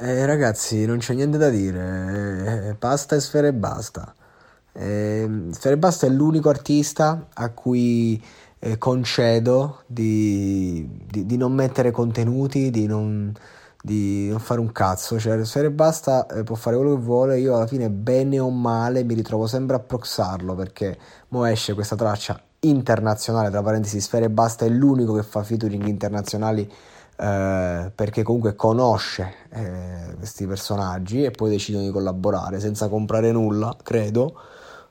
Eh, ragazzi, non c'è niente da dire, eh, basta e sfere e basta. Eh, sfere e basta è l'unico artista a cui eh, concedo di, di, di, non mettere contenuti, di non, di non, fare un cazzo. Cioè, Sfere e basta eh, può fare quello che vuole, io alla fine, bene o male, mi ritrovo sempre a proxarlo perché mo esce questa traccia internazionale, tra parentesi, Sfere e basta è l'unico che fa featuring internazionali eh, perché comunque conosce eh, questi personaggi e poi decidono di collaborare senza comprare nulla, credo.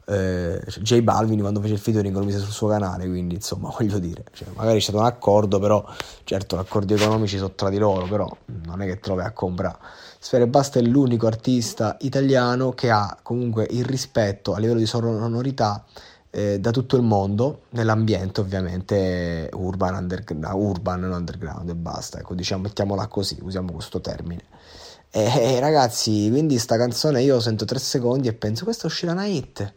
Eh, J Balvin quando fece il featuring lo mise sul suo canale, quindi insomma voglio dire, cioè, magari c'è stato un accordo, però certo accordi economici sono tra di loro, però non è che trovi a comprare. Sfere Basta è l'unico artista italiano che ha comunque il rispetto a livello di sonorità eh, da tutto il mondo, nell'ambiente ovviamente urban, underground, urban underground e basta, ecco diciamo mettiamola così, usiamo questo termine. E, e ragazzi, quindi sta canzone io sento tre secondi e penso questa uscirà una hit.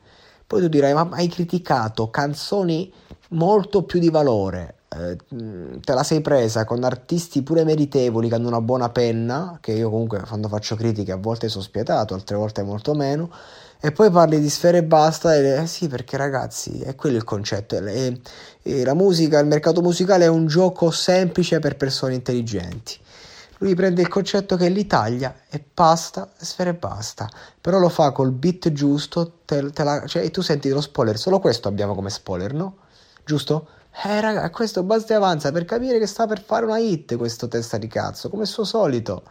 Poi tu dirai, ma hai criticato canzoni molto più di valore. Eh, te la sei presa con artisti pure meritevoli che hanno una buona penna, che io comunque quando faccio critiche a volte sono spietato, altre volte molto meno e poi parli di sfere e basta, e, eh sì, perché ragazzi, è quello il concetto. E, e la musica, il mercato musicale è un gioco semplice per persone intelligenti. Lui prende il concetto che l'Italia è pasta, sfere e basta, però lo fa col beat giusto, te, te la, cioè tu senti lo spoiler, solo questo abbiamo come spoiler, no? Giusto? Eh raga, questo basta e avanza per capire che sta per fare una hit questo testa di cazzo, come il suo solito.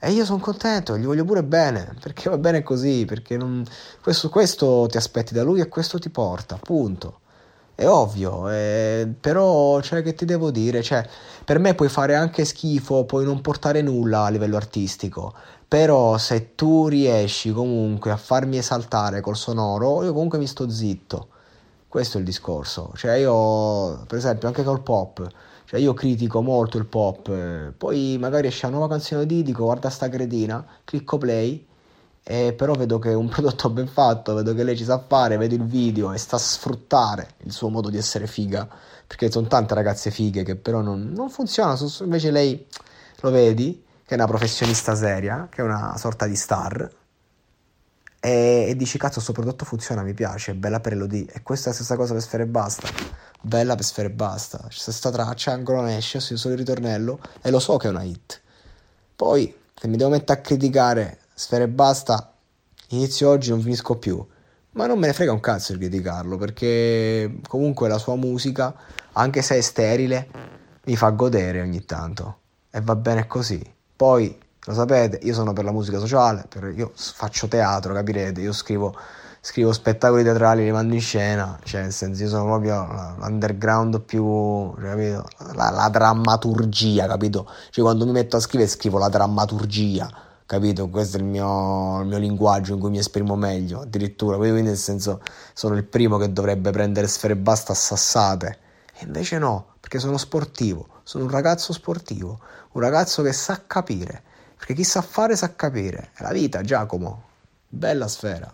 E io sono contento, gli voglio pure bene, perché va bene così, perché non... questo, questo ti aspetti da lui e questo ti porta, punto. È ovvio, eh, però, cioè, che ti devo dire? Cioè, per me puoi fare anche schifo, puoi non portare nulla a livello artistico, però se tu riesci comunque a farmi esaltare col sonoro, io comunque mi sto zitto. Questo è il discorso. Cioè, io, per esempio, anche col pop, cioè io critico molto il pop, eh, poi magari esce una nuova canzone di dico guarda sta cretina, clicco play, e però vedo che è un prodotto ben fatto, vedo che lei ci sa fare, vedo il video e sta a sfruttare il suo modo di essere figa, perché sono tante ragazze fighe che però non, non funzionano, invece lei lo vedi, che è una professionista seria, che è una sorta di star, e, e dici cazzo questo prodotto funziona, mi piace, è bella per elodie, e questa è la stessa cosa per Sfere e Basta bella per sfere e basta. C'è questa traccia, ancora non esce, solo il ritornello e lo so che è una hit. Poi, se mi devo mettere a criticare sfere e basta, inizio oggi non finisco più. Ma non me ne frega un cazzo di criticarlo, perché comunque la sua musica, anche se è sterile, mi fa godere ogni tanto. E va bene così. Poi, lo sapete, io sono per la musica sociale, per, io faccio teatro, capirete, io scrivo scrivo spettacoli teatrali, li mando in scena, cioè nel senso io sono proprio l'underground più, cioè, capito? La, la, drammaturgia, capito? Cioè quando mi metto a scrivere scrivo la drammaturgia, capito? Questo è il mio, il mio linguaggio in cui mi esprimo meglio, addirittura, quindi nel senso sono il primo che dovrebbe prendere sfere basta assassate, e invece no, perché sono sportivo, sono un ragazzo sportivo, un ragazzo che sa capire, perché chi sa fare sa capire, è la vita Giacomo, bella sfera.